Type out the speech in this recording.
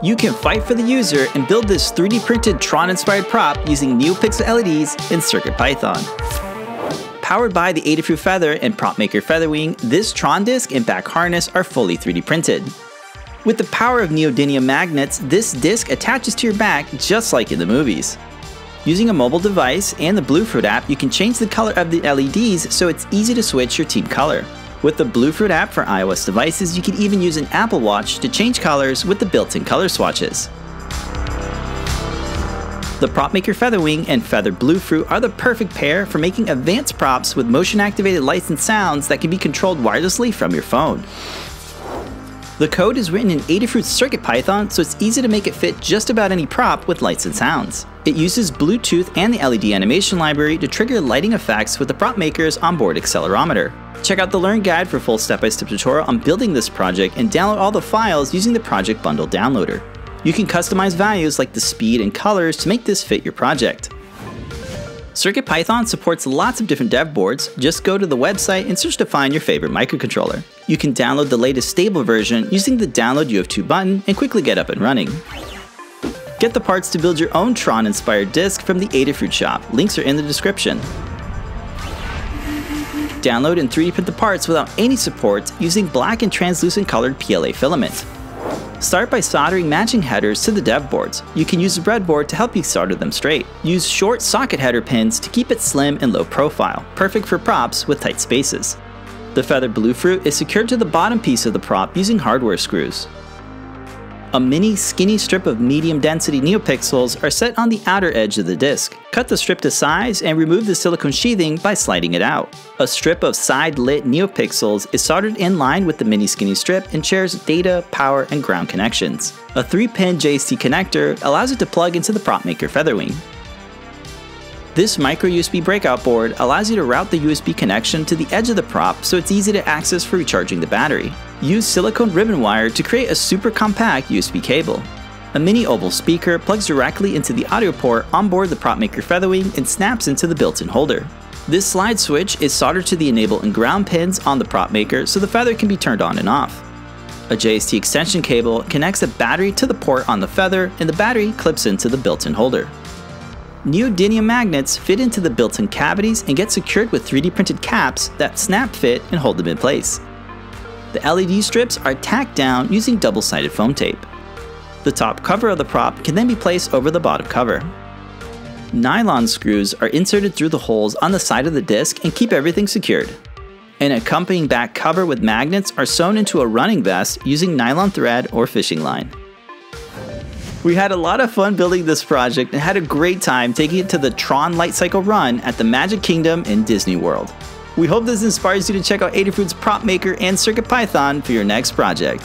You can fight for the user and build this 3D printed Tron inspired prop using NeoPixel LEDs in CircuitPython. Powered by the Adafruit Feather and PropMaker Featherwing, this Tron disc and back harness are fully 3D printed. With the power of neodymium magnets, this disc attaches to your back just like in the movies. Using a mobile device and the Bluefruit app, you can change the color of the LEDs so it's easy to switch your team color. With the Bluefruit app for iOS devices, you can even use an Apple Watch to change colors with the built-in color swatches. The PropMaker Featherwing and Feather Bluefruit are the perfect pair for making advanced props with motion-activated lights and sounds that can be controlled wirelessly from your phone. The code is written in Adafruit CircuitPython, so it's easy to make it fit just about any prop with lights and sounds. It uses Bluetooth and the LED animation library to trigger lighting effects with the prop maker's onboard accelerometer. Check out the Learn Guide for full step-by-step -step tutorial on building this project and download all the files using the Project Bundle downloader. You can customize values like the speed and colors to make this fit your project. CircuitPython supports lots of different dev boards. Just go to the website and search to find your favorite microcontroller. You can download the latest stable version using the Download UF2 button and quickly get up and running. Get the parts to build your own Tron-inspired disc from the Adafruit shop. Links are in the description. Download and 3D print the parts without any support using black and translucent colored PLA filament. Start by soldering matching headers to the dev boards. You can use a breadboard to help you solder them straight. Use short socket header pins to keep it slim and low profile, perfect for props with tight spaces. The feather Bluefruit is secured to the bottom piece of the prop using hardware screws. A mini skinny strip of medium density neopixels are set on the outer edge of the disc. Cut the strip to size and remove the silicone sheathing by sliding it out. A strip of side lit neopixels is soldered in line with the mini skinny strip and shares data, power, and ground connections. A 3-pin JST connector allows it to plug into the PropMaker Featherwing. This micro USB breakout board allows you to route the USB connection to the edge of the prop so it's easy to access for recharging the battery. Use silicone ribbon wire to create a super compact USB cable. A mini oval speaker plugs directly into the audio port onboard the PropMaker Featherwing and snaps into the built-in holder. This slide switch is soldered to the enable and ground pins on the PropMaker so the feather can be turned on and off. A JST extension cable connects the battery to the port on the feather and the battery clips into the built-in holder. New neodymium magnets fit into the built-in cavities and get secured with 3D printed caps that snap fit and hold them in place. The LED strips are tacked down using double-sided foam tape. The top cover of the prop can then be placed over the bottom cover. Nylon screws are inserted through the holes on the side of the disc and keep everything secured. An accompanying back cover with magnets are sewn into a running vest using nylon thread or fishing line. We had a lot of fun building this project and had a great time taking it to the Tron Light Cycle run at the Magic Kingdom in Disney World. We hope this inspires you to check out Adafruit's prop maker and CircuitPython for your next project.